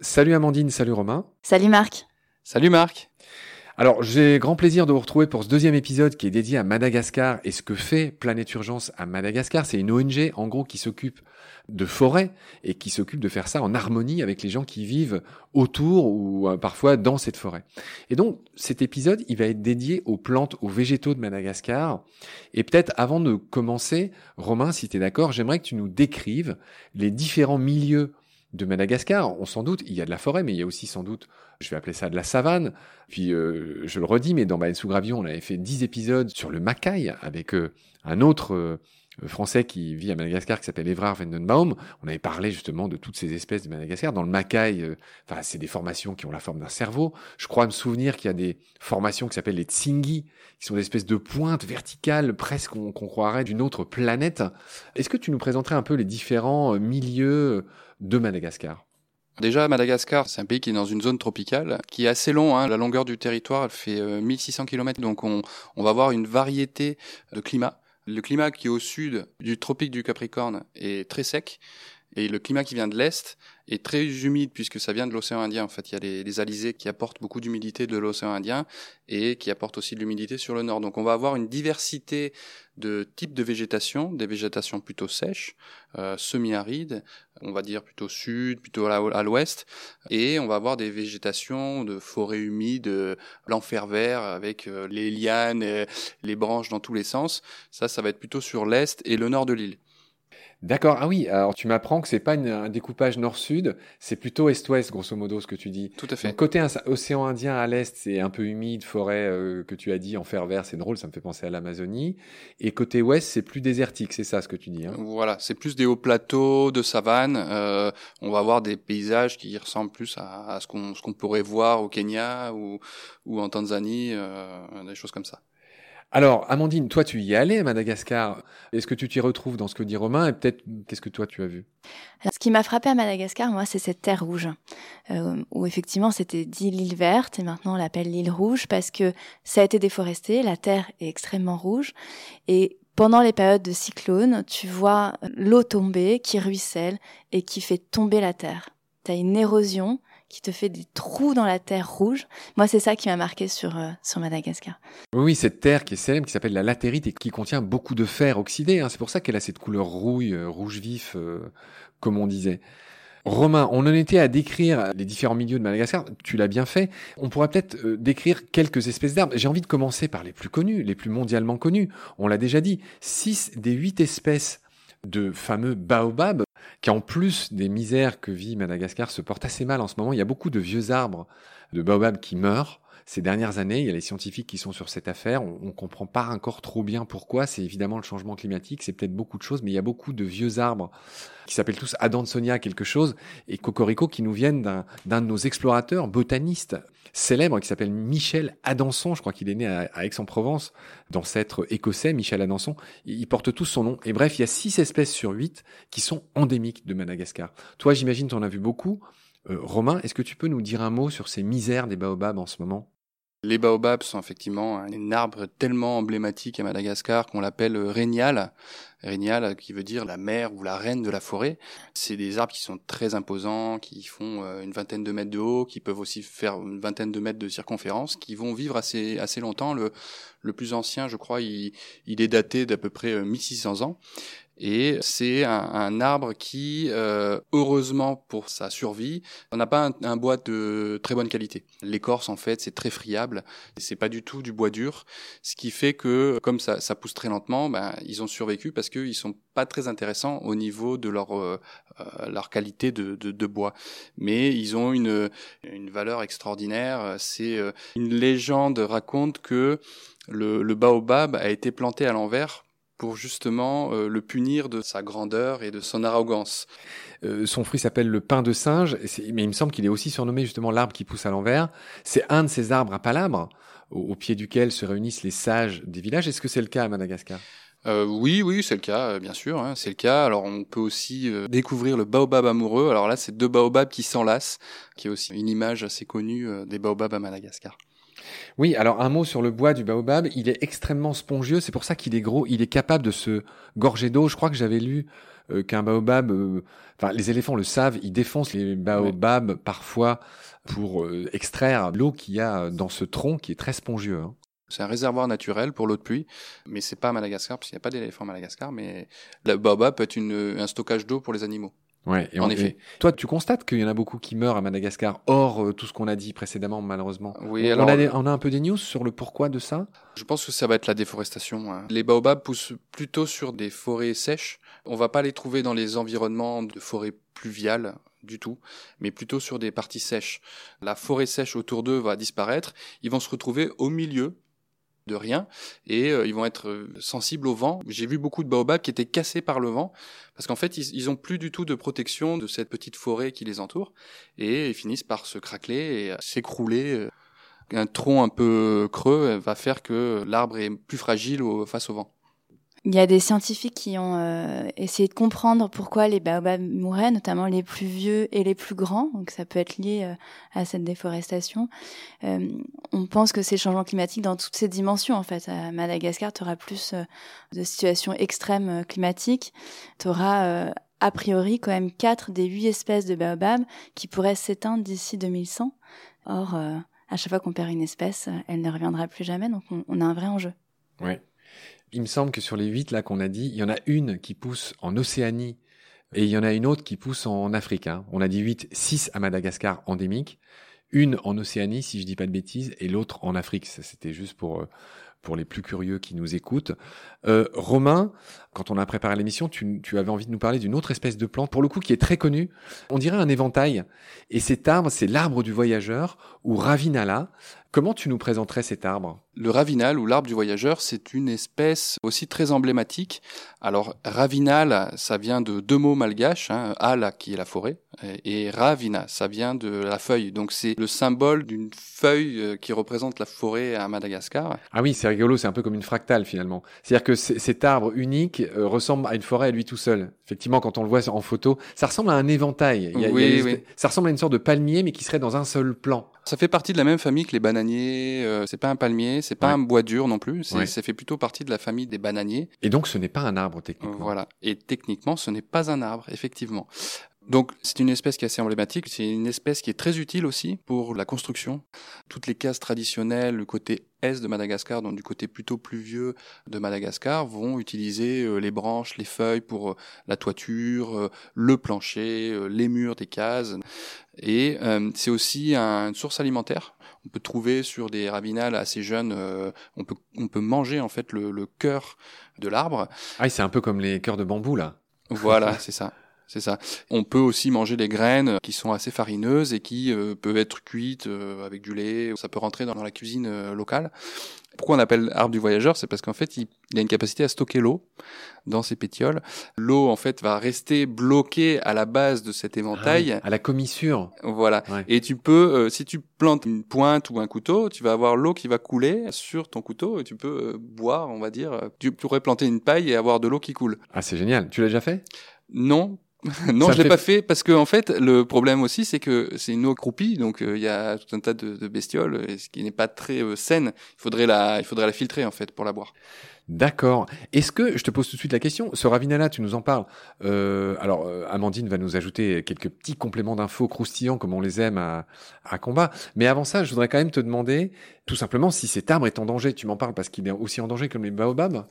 Salut Amandine, salut Romain. Salut Marc. Salut Marc. Alors, j'ai grand plaisir de vous retrouver pour ce deuxième épisode qui est dédié à Madagascar et ce que fait Planète Urgence à Madagascar. C'est une ONG, en gros, qui s'occupe de forêts et qui s'occupe de faire ça en harmonie avec les gens qui vivent autour ou euh, parfois dans cette forêt. Et donc, cet épisode, il va être dédié aux plantes, aux végétaux de Madagascar. Et peut-être avant de commencer, Romain, si tu es d'accord, j'aimerais que tu nous décrives les différents milieux de Madagascar, on s'en doute, il y a de la forêt, mais il y a aussi sans doute, je vais appeler ça de la savane. Puis euh, je le redis, mais dans Baleine sous Gravion, on avait fait 10 épisodes sur le macaille avec euh, un autre euh, français qui vit à Madagascar qui s'appelle Evrard Vendenbaum. On avait parlé justement de toutes ces espèces de Madagascar. Dans le macaille, enfin c'est des formations qui ont la forme d'un cerveau. Je crois me souvenir qu'il y a des formations qui s'appellent les tsingi, qui sont des espèces de pointes verticales, presque qu'on croirait d'une autre planète. Est-ce que tu nous présenterais un peu les différents milieux de Madagascar Déjà, Madagascar, c'est un pays qui est dans une zone tropicale, qui est assez long. Hein. La longueur du territoire, elle fait 1600 km, donc on, on va avoir une variété de climats. Le climat qui est au sud du tropique du Capricorne est très sec, et le climat qui vient de l'est est très humide puisque ça vient de l'océan Indien. En fait, il y a les, les alizés qui apportent beaucoup d'humidité de l'océan Indien et qui apportent aussi de l'humidité sur le nord. Donc, on va avoir une diversité de types de végétation, des végétations plutôt sèches, euh, semi-arides, on va dire plutôt sud, plutôt à l'ouest, et on va avoir des végétations de forêts humides, l'enfer vert avec euh, les lianes, les branches dans tous les sens. Ça, ça va être plutôt sur l'est et le nord de l'île. D'accord. Ah oui. Alors tu m'apprends que c'est pas une, un découpage nord-sud, c'est plutôt est-ouest grosso modo ce que tu dis. Tout à fait. Donc, côté océan Indien à l'est, c'est un peu humide, forêt euh, que tu as dit en fer vert, c'est drôle, ça me fait penser à l'Amazonie. Et côté ouest, c'est plus désertique, c'est ça ce que tu dis. Hein? Voilà, c'est plus des hauts plateaux de savane. Euh, on va avoir des paysages qui ressemblent plus à, à ce qu'on ce qu'on pourrait voir au Kenya ou ou en Tanzanie, euh, des choses comme ça. Alors, Amandine, toi, tu y es allée à Madagascar. Est-ce que tu t'y retrouves dans ce que dit Romain Et peut-être, qu'est-ce que toi, tu as vu? Ce qui m'a frappé à Madagascar, moi, c'est cette terre rouge, euh, où effectivement, c'était dit l'île verte, et maintenant on l'appelle l'île rouge, parce que ça a été déforesté, la terre est extrêmement rouge, et pendant les périodes de cyclone, tu vois l'eau tomber, qui ruisselle, et qui fait tomber la terre. Tu as une érosion qui te fait des trous dans la terre rouge. Moi, c'est ça qui m'a marqué sur, euh, sur Madagascar. Oui, cette terre qui est célèbre, qui s'appelle la latérite et qui contient beaucoup de fer oxydé. Hein. C'est pour ça qu'elle a cette couleur rouille, euh, rouge vif, euh, comme on disait. Romain, on en était à décrire les différents milieux de Madagascar. Tu l'as bien fait. On pourrait peut-être décrire quelques espèces d'arbres. J'ai envie de commencer par les plus connus, les plus mondialement connus. On l'a déjà dit. Six des huit espèces de fameux baobabs, qui en plus des misères que vit Madagascar se portent assez mal en ce moment. Il y a beaucoup de vieux arbres de baobabs qui meurent ces dernières années. Il y a les scientifiques qui sont sur cette affaire. On, ne comprend pas encore trop bien pourquoi. C'est évidemment le changement climatique. C'est peut-être beaucoup de choses, mais il y a beaucoup de vieux arbres qui s'appellent tous Adansonia quelque chose et Cocorico qui nous viennent d'un de nos explorateurs botanistes célèbres qui s'appelle Michel Adanson. Je crois qu'il est né à, à Aix-en-Provence, d'ancêtre écossais, Michel Adanson. Ils portent tous son nom. Et bref, il y a six espèces sur huit qui sont endémiques de Madagascar. Toi, j'imagine, tu en as vu beaucoup. Euh, Romain, est-ce que tu peux nous dire un mot sur ces misères des baobabs en ce moment? Les baobabs sont effectivement un arbre tellement emblématique à Madagascar qu'on l'appelle régnal. Régnal qui veut dire la mère ou la reine de la forêt. C'est des arbres qui sont très imposants, qui font euh, une vingtaine de mètres de haut, qui peuvent aussi faire une vingtaine de mètres de circonférence, qui vont vivre assez, assez longtemps. Le, le plus ancien, je crois, il, il est daté d'à peu près 1600 euh, ans. Et c'est un, arbre qui, euh, heureusement pour sa survie, n'a pas un, un, bois de très bonne qualité. L'écorce, en fait, c'est très friable. C'est pas du tout du bois dur, ce qui fait que, comme ça, ça pousse très lentement, ben, ils ont survécu parce qu'ils sont pas très intéressants au niveau de leur euh, euh, qualité de, bois. Mais ils ont une valeur extraordinaire. C'est euh, une légende raconte que le, baobab a été planté à l'envers pour justement le punir de sa grandeur et de son arrogance. Son fruit s'appelle le pain de singe, mais il me semble qu'il est aussi surnommé justement l'arbre qui pousse à l'envers. C'est un de ces arbres à palabres au, au, pied duquel se réunissent les sages des villages. Est-ce que c'est le cas à Madagascar? Euh, oui, oui, c'est le cas, euh, bien sûr, hein, c'est le cas. Alors, on peut aussi euh, découvrir le baobab amoureux. Alors là, c'est deux baobabs qui s'enlacent, qui est aussi une image assez connue euh, des baobabs à Madagascar. Oui, alors un mot sur le bois du baobab, il est extrêmement spongieux, c'est pour ça qu'il est gros, il est capable de se gorger d'eau. Je crois que j'avais lu euh, qu'un baobab, euh, enfin les éléphants le savent, ils défoncent les baobabs parfois pour euh, extraire l'eau qu'il y a dans ce tronc qui est très spongieux. Hein. C'est un réservoir naturel pour l'eau de pluie, mais c'est pas à Madagascar, parce qu'il n'y a pas d'éléphants à Madagascar, mais le baobab peut être une, un stockage d'eau pour les animaux. Ouais, et en effet. toi, tu constates qu'il y en a beaucoup qui meurent à Madagascar, hors euh, tout ce qu'on a dit précédemment, malheureusement. Oui, alors. On a, on a, un peu des news sur le pourquoi de ça? Je pense que ça va être la déforestation. Hein. Les baobabs poussent plutôt sur des forêts sèches. On va pas les trouver dans les environnements de forêts pluviales du tout, mais plutôt sur des parties sèches. La forêt sèche autour d'eux va disparaître. Ils vont se retrouver au milieu de rien et euh, ils vont être euh, sensibles au vent. J'ai vu beaucoup de baobabs qui étaient cassés par le vent parce qu'en fait ils, ont plus du tout de protection de cette petite forêt qui les entoure et ils finissent par se craqueler et s'écrouler. Un tronc un peu creux va faire que l'arbre est plus fragile face au vent. Il y a des scientifiques qui ont euh, essayé de comprendre pourquoi les baobabs mouraient, notamment les plus vieux et les plus grands. Donc ça peut être lié euh, à cette déforestation. Euh, on pense que c'est le changement climatique dans toutes ces dimensions. En fait, à Madagascar, tu auras plus de situations extrêmes climatiques. Tu auras a priori quand même quatre des huit espèces de baobabs qui pourraient s'éteindre d'ici 2100. Or, à chaque fois qu'on perd une espèce, elle ne reviendra plus jamais. Donc on, a un vrai enjeu. Ouais. Il me semble que sur les huit là qu'on a dit, il y en a une qui pousse en Océanie et il y en a une autre qui pousse en Afrique. Hein. On a dit huit, six à Madagascar endémiques, une en Océanie si je dis pas de bêtises et l'autre en Afrique. C'était juste pour euh, pour les plus curieux qui nous écoutent. Euh, Romain, quand on a préparé l'émission, tu, tu, avais envie de nous parler d'une autre espèce de plante, pour le coup qui est très connue. On dirait un éventail. Et cet arbre, c'est l'arbre du voyageur, ou Ravinala. Comment tu nous présenterais cet arbre? Le ravinal ou l'arbre du voyageur, c'est une espèce aussi très emblématique. Alors ravinal, ça vient de deux mots malgaches, hein, al qui est la forêt, et ravina, ça vient de la feuille. Donc c'est le symbole d'une feuille euh, qui représente la forêt à Madagascar. Ah oui, c'est rigolo, c'est un peu comme une fractale finalement. C'est-à-dire que cet arbre unique euh, ressemble à une forêt à lui tout seul. Effectivement, quand on le voit en photo, ça ressemble à un éventail. oui, oui. Ça ressemble à une sorte de palmier, mais qui serait dans un seul plan. Ça fait partie de la même famille que les bananiers. Euh, c'est pas un palmier, c'est pas un bois dur non plus. Ça fait plutôt partie de la famille des bananiers. Et donc, ce n'est pas un arbre techniquement. Voilà. Et techniquement, ce n'est pas un arbre, effectivement. Donc c'est une espèce qui est assez emblématique, c'est une espèce qui est très utile aussi pour la construction. Toutes les cases traditionnelles, le côté est de Madagascar, donc du côté plutôt pluvieux de Madagascar, vont utiliser euh, les branches, les feuilles pour euh, la toiture, euh, le plancher, les murs des cases. Et c'est aussi une source alimentaire. On peut trouver sur des ravinales assez jeunes, on peut on peut manger en fait le, le cœur de l'arbre. Ah, c'est un peu comme les cœurs de bambou là. Voilà, c'est ça c'est ça. On peut aussi manger des graines qui sont assez farineuses et qui euh, peuvent être cuites euh, avec du lait. Ça peut rentrer dans, la cuisine euh, locale. Pourquoi on appelle arbre du voyageur? C'est parce qu'en fait, il, a une capacité à stocker l'eau dans ses pétioles. L'eau, en fait, va rester bloquée à la base de cet éventail. Ah à la commissure. Voilà. Et tu peux, si tu plantes une pointe ou un couteau, tu vas avoir l'eau qui va couler sur ton couteau et tu peux boire, on va dire. Tu pourrais planter une paille et avoir de l'eau qui coule. Ah, c'est génial. Tu l'as déjà fait? Non, non, je l'ai pas fait parce que en fait, le problème aussi, c'est que c'est une eau croupie, donc euh, il y a tout un tas de, de bestioles, ce qui n'est pas très euh, saine. Il faudrait la, il faudrait la filtrer en fait pour la boire. D'accord. Est-ce que je te pose tout de suite la question Ce Ravinala, tu nous en parles. Euh, alors, euh, Amandine va nous ajouter quelques petits compléments d'infos croustillants comme on les aime à, à combat. Mais avant ça, je voudrais quand même te demander, tout simplement, si cet arbre est en danger. Tu m'en parles parce qu'il est aussi en danger comme les baobabs?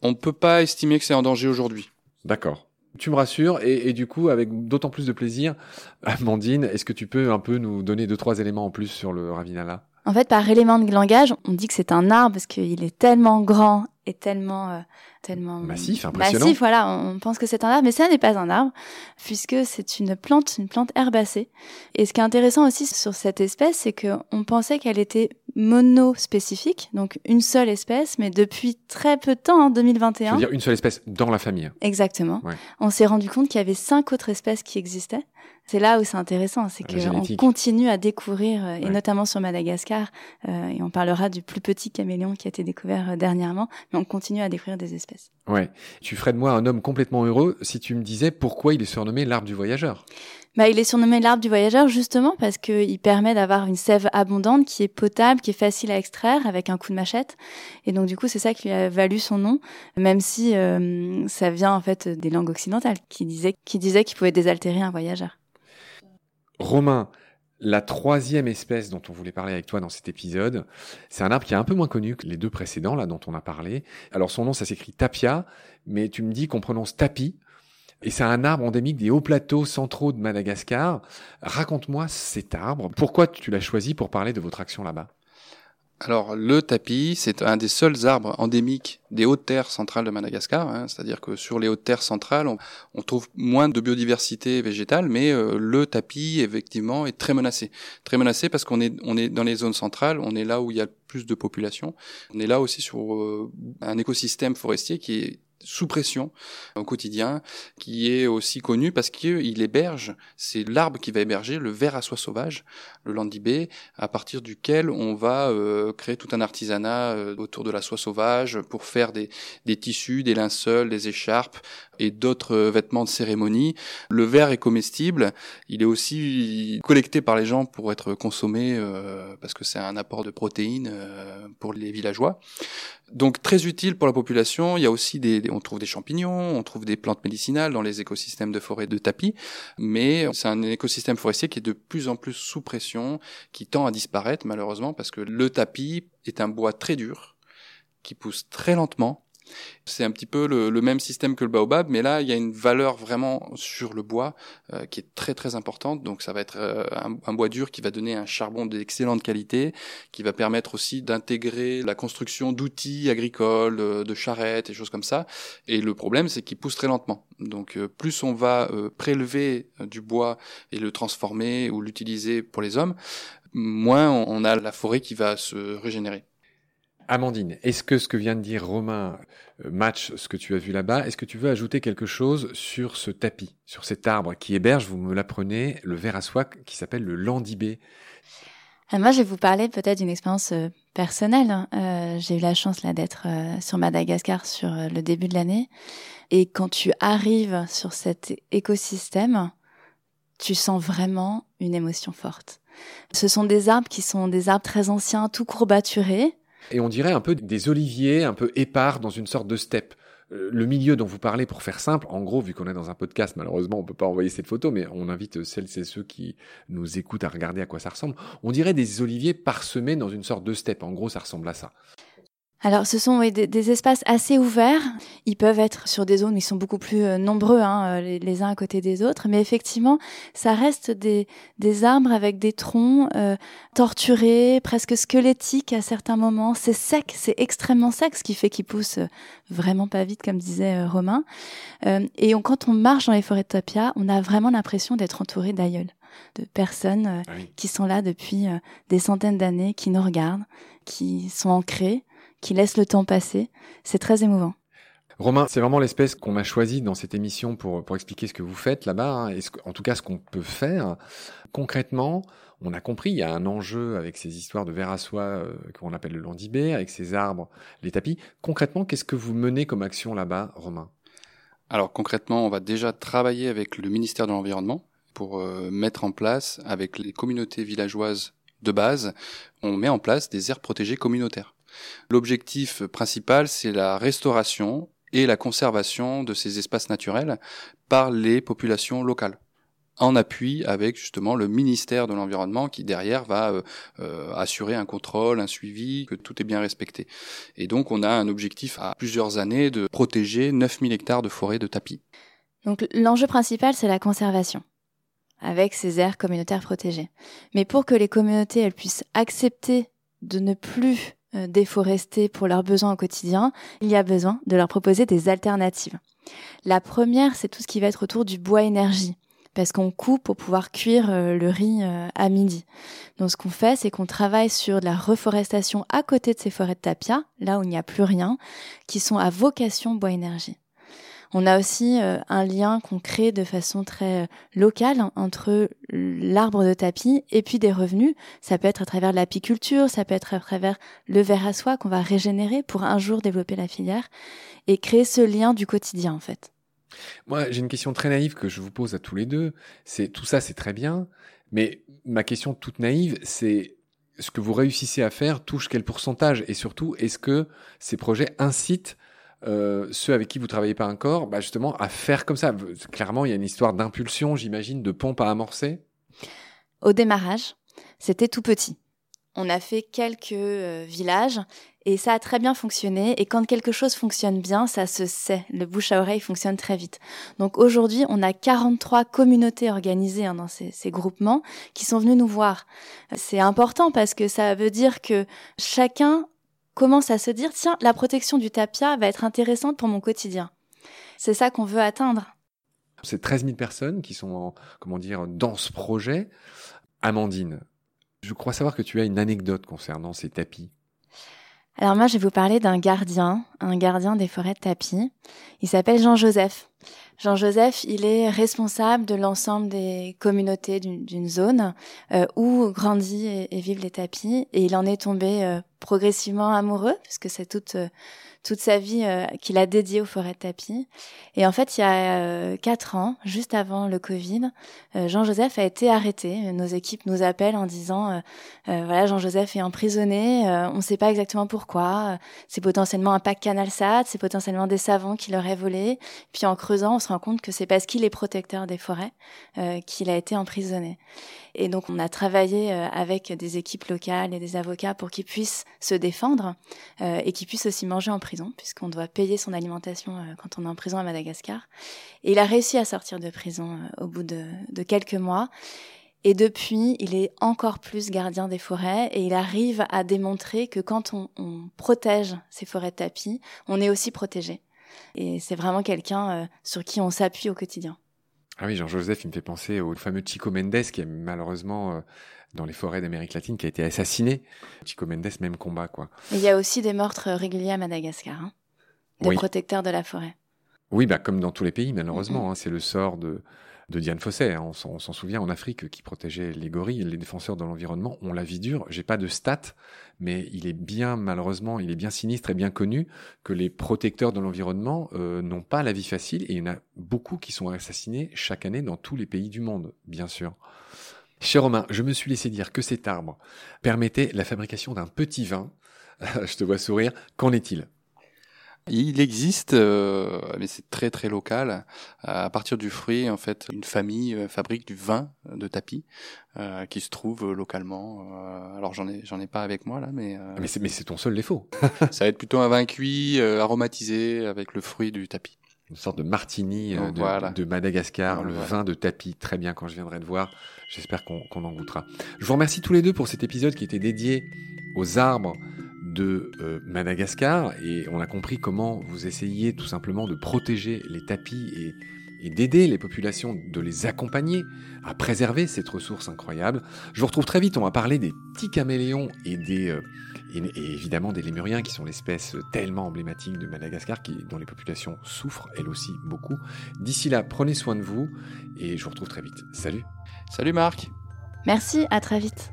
On ne peut pas estimer que c'est en danger aujourd'hui. D'accord. Tu me rassures et, du coup, avec d'autant plus de plaisir, Amandine, est-ce que tu peux un peu nous donner deux trois éléments en plus sur le Ravinala En fait, par élément de langage, on dit que c'est un arbre parce qu'il est tellement grand tellement euh, tellement massif, impressionnant. Massif, voilà. On pense que c'est un arbre, mais ça n'est pas un arbre puisque c'est une plante, une plante herbacée. Et ce qui est intéressant aussi sur cette espèce, c'est que on pensait qu'elle était monospécifique, donc une seule espèce, mais depuis très peu de temps, en 2021. dire une seule espèce dans la famille. Exactement. On s'est rendu compte qu'il y avait cinq autres espèces qui existaient. C'est là où c'est intéressant, c'est qu'on continue à découvrir, euh, et notamment sur Madagascar, euh, et on parlera du plus petit caméléon qui a été découvert euh, dernièrement, mais on continue à découvrir des espèces. Ouais. Tu ferais de moi un homme complètement heureux si tu me disais pourquoi il est surnommé l'arbre du voyageur. bah, il est surnommé l'arbre du voyageur justement parce qu'il permet d'avoir une sève abondante qui est potable, qui est facile à extraire avec un coup de machette. Et donc du coup, c'est ça qui lui a valu son nom, même si euh, ça vient en fait des langues occidentales qui disaient qui disaient qu'il pouvait désaltérer un voyageur. Romain, la troisième espèce dont on voulait parler avec toi dans cet épisode, c'est un arbre qui est un peu moins connu que les deux précédents là dont on a parlé. Alors son nom ça s'écrit tapia, mais tu me dis qu'on prononce tapi. Et c'est un arbre endémique des hauts plateaux centraux de Madagascar. Raconte-moi cet arbre. Pourquoi tu l'as choisi pour parler de votre action là-bas? Alors le tapis, c'est un des seuls arbres endémiques des hautes terres centrales de Madagascar, hein. c'est-à-dire que sur les hautes terres centrales, on, trouve moins de biodiversité végétale, mais euh, le tapis effectivement est très menacé, très menacé parce qu'on est on est dans les zones centrales, on est là où il y a plus de population, on est là aussi sur euh, un écosystème forestier qui est sous pression au quotidien, qui est aussi connu parce qu'il héberge, c'est l'arbre qui va héberger le ver à soie sauvage, le landibé, à partir duquel on va euh, créer tout un artisanat euh, autour de la soie sauvage pour faire des, des tissus, des linceuls, des écharpes et d'autres vêtements de cérémonie. Le ver est comestible, il est aussi collecté par les gens pour être consommé euh, parce que c'est un apport de protéines pour les villageois. Donc très utile pour la population. Il y a aussi des, on trouve des champignons, on trouve des plantes médicinales dans les écosystèmes de forêt de tapis, mais c'est un écosystème forestier qui est de plus en plus sous pression, qui tend à disparaître malheureusement parce que le tapis est un bois très dur qui pousse très lentement c'est un petit peu le, même système que le baobab, mais là, il y a une valeur vraiment sur le bois euh, qui est très très importante. Donc ça va être euh, un, bois dur qui va donner un charbon d'excellente qualité, qui va permettre aussi d'intégrer la construction d'outils agricoles, euh, de charrettes et choses comme ça. Et le problème, c'est qu'il pousse très lentement. Donc plus on va prélever du bois et le transformer ou l'utiliser pour les hommes, moins on a la forêt qui va se régénérer. Amandine, est-ce que ce que vient de dire Romain euh, match ce que tu as vu là-bas Est-ce que tu veux ajouter quelque chose sur ce tapis, sur cet arbre qui héberge, vous me l'apprenez, le ver à soie qui s'appelle le landibé? Euh, Moi, je vais vous parler peut-être d'une expérience euh, personnelle. Hein. J'ai eu la chance là d'être sur Madagascar sur le début de l'année. Et quand tu arrives sur cet écosystème, tu sens vraiment une émotion forte. Ce sont des arbres qui sont des arbres très anciens, tout courbaturés, et on dirait un peu des oliviers un peu épars dans une sorte de steppe. Euh, le milieu dont vous parlez, pour faire simple, en gros, vu qu'on est dans un podcast, malheureusement, on peut pas envoyer cette photo, mais on invite celles et ceux qui nous écoutent à regarder à quoi ça ressemble. On dirait des oliviers parsemés dans une sorte de steppe. En gros, ça ressemble à ça. Alors, ce sont des, espaces assez ouverts. Ils peuvent être sur des zones où ils sont beaucoup plus euh, nombreux, hein, euh, les, uns à côté des autres. Mais effectivement, ça reste des, arbres avec des troncs euh, torturés, presque squelettiques à certains moments. C'est sec, c'est extrêmement sec, ce qui fait qu'ils poussent vraiment pas vite, comme disait Romain. et quand on marche dans les forêts de Tapia, on a vraiment l'impression d'être entouré d'aïeuls de personnes ah qui sont là depuis des centaines d'années, qui nous regardent, qui sont ancrées qui laisse le temps passer. C'est très émouvant. Romain, c'est vraiment l'espèce qu'on a choisi dans cette émission pour, pour expliquer ce que vous faites là-bas, hein, et en tout cas ce qu'on peut faire. Concrètement, on a compris, il y a un enjeu avec ces histoires de verre à soie euh, qu'on appelle le landibé, avec ces arbres, les tapis. Concrètement, qu'est-ce que vous menez comme action là-bas, Romain? Alors concrètement, on va déjà travailler avec le ministère de l'Environnement pour euh, mettre en place, avec les communautés villageoises de base, on met en place des aires protégées communautaires. L'objectif principal, c'est la restauration et la conservation de ces espaces naturels par les populations locales en appui avec justement le ministère de l'Environnement qui derrière va euh, euh, assurer un contrôle, un suivi, que tout est bien respecté. Et donc on a un objectif à plusieurs années de protéger 9000 hectares de forêt de tapis. Donc l'enjeu principal c'est la conservation avec ces aires communautaires protégées. Mais pour que les communautés elles puissent accepter de ne plus euh, déforester pour leurs besoins au quotidien, il y a besoin de leur proposer des alternatives. La première, c'est tout ce qui va être autour du bois énergie parce qu'on coupe pour pouvoir cuire euh, le riz euh, à midi. Donc ce qu'on fait, c'est qu'on travaille sur de la reforestation à côté de ces forêts de tapia, là où il n'y a plus rien, qui sont à vocation bois énergie. On a aussi euh, un lien qu'on crée de façon très euh, locale entre l'arbre de tapis et puis des revenus. Ça peut être à travers l'apiculture, ça peut être à travers le verre à soie qu'on va régénérer pour un jour développer la filière et créer ce lien du quotidien en fait. Moi, j'ai une question très naïve que je vous pose à tous les deux. C'est tout ça, c'est très bien, mais ma question toute naïve, c'est ce que vous réussissez à faire touche quel pourcentage? Et surtout, est-ce que ces projets incitent euh, ceux avec qui vous travaillez pas encore, bah justement, à faire comme ça. Clairement, il y a une histoire d'impulsion, j'imagine, de pompe à amorcer. Au démarrage, c'était tout petit. On a fait quelques euh, villages et ça a très bien fonctionné. Et quand quelque chose fonctionne bien, ça se sait. Le bouche à oreille fonctionne très vite. Donc aujourd'hui, on a 43 communautés organisées hein, dans ces, ces, groupements qui sont venus nous voir. C'est important parce que ça veut dire que chacun commence à se dire, tiens, la protection du tapia va être intéressante pour mon quotidien. C'est ça qu'on veut atteindre. C'est 13 000 personnes qui sont, comment dire, dans ce projet. Amandine, je crois savoir que tu as une anecdote concernant ces tapis. Alors moi, je vais vous parler d'un gardien, un gardien des forêts de tapis. Il s'appelle Jean-Joseph. Jean-Joseph, il est responsable de l'ensemble des communautés d'une zone euh, où grandit et, vivent les tapis. Et il en est tombé euh, progressivement amoureux, puisque c'est toute euh, toute sa vie qu'il a dédiée aux forêts de tapis. Et en fait, il y a quatre ans, juste avant le Covid, Jean-Joseph a été arrêté. Nos équipes nous appellent en disant voilà, Jean-Joseph est emprisonné, on ne sait pas exactement pourquoi. C'est potentiellement un pack CanalSat, c'est potentiellement des savons qui l'auraient volé. Puis en on se rend compte que c'est parce qu'il est protecteur des forêts qu'il a été emprisonné. Et donc, on a travaillé avec des équipes locales et des avocats pour qu'ils puissent se défendre et qu'ils puissent aussi manger en prison puisqu'on doit payer son alimentation euh, quand on est en prison à Madagascar. Et il a réussi à sortir de prison euh, au bout de, quelques mois. Et depuis, il est encore plus gardien des forêts et il arrive à démontrer que quand on, protège ces forêts de tapis, on est aussi protégé. Et c'est vraiment quelqu'un euh, sur qui on s'appuie au quotidien. Ah oui, Jean-Joseph, il me fait penser au fameux Chico Mendes qui est malheureusement dans les forêts d'Amérique latine qui a été assassiné. Chico Mendes, même combat, quoi. il y a aussi des meurtres réguliers à Madagascar, hein, de protecteurs de la forêt. Oui, bah, comme dans tous les pays, malheureusement. Hein, c'est le sort de, de Diane Fossé. Hein. On, s'en souvient en Afrique qui protégeait les gorilles, les défenseurs de l'environnement. On la vie dure. J'ai pas de stats, mais il est bien, malheureusement, il est bien sinistre et bien connu que les protecteurs de l'environnement euh, n'ont pas la vie facile. Et il y en a beaucoup qui sont assassinés chaque année dans tous les pays du monde, bien sûr. Cher Romain, je me suis laissé dire que cet arbre permettait la fabrication d'un petit vin. je te vois sourire. Qu'en est-il? Il existe, euh, mais c'est très très local. À partir du fruit, en fait, une famille euh, fabrique du vin de tapis euh, qui se trouve localement. alors j'en ai j'en ai pas avec moi là, mais mais c'est mais c'est ton seul défaut. ça va être plutôt un vin cuit, aromatisé avec le fruit du tapis une sorte de martini euh, de, Madagascar, le vin de tapis, très bien quand je viendrai te voir. J'espère qu'on en goûtera. Je vous remercie tous les deux pour cet épisode qui était dédié aux arbres de euh, Madagascar et on a compris comment vous essayiez tout simplement de protéger les tapis et, et d'aider les populations, de les accompagner à préserver cette ressource incroyable. Je vous retrouve très vite, on va parler des petits caméléons et des... Euh, et, évidemment des lémuriens qui sont l'espèce tellement emblématique de Madagascar qui, dont les populations souffrent elles aussi beaucoup. D'ici là, prenez soin de vous et je vous retrouve très vite. Salut. Salut Marc. Merci, à très vite.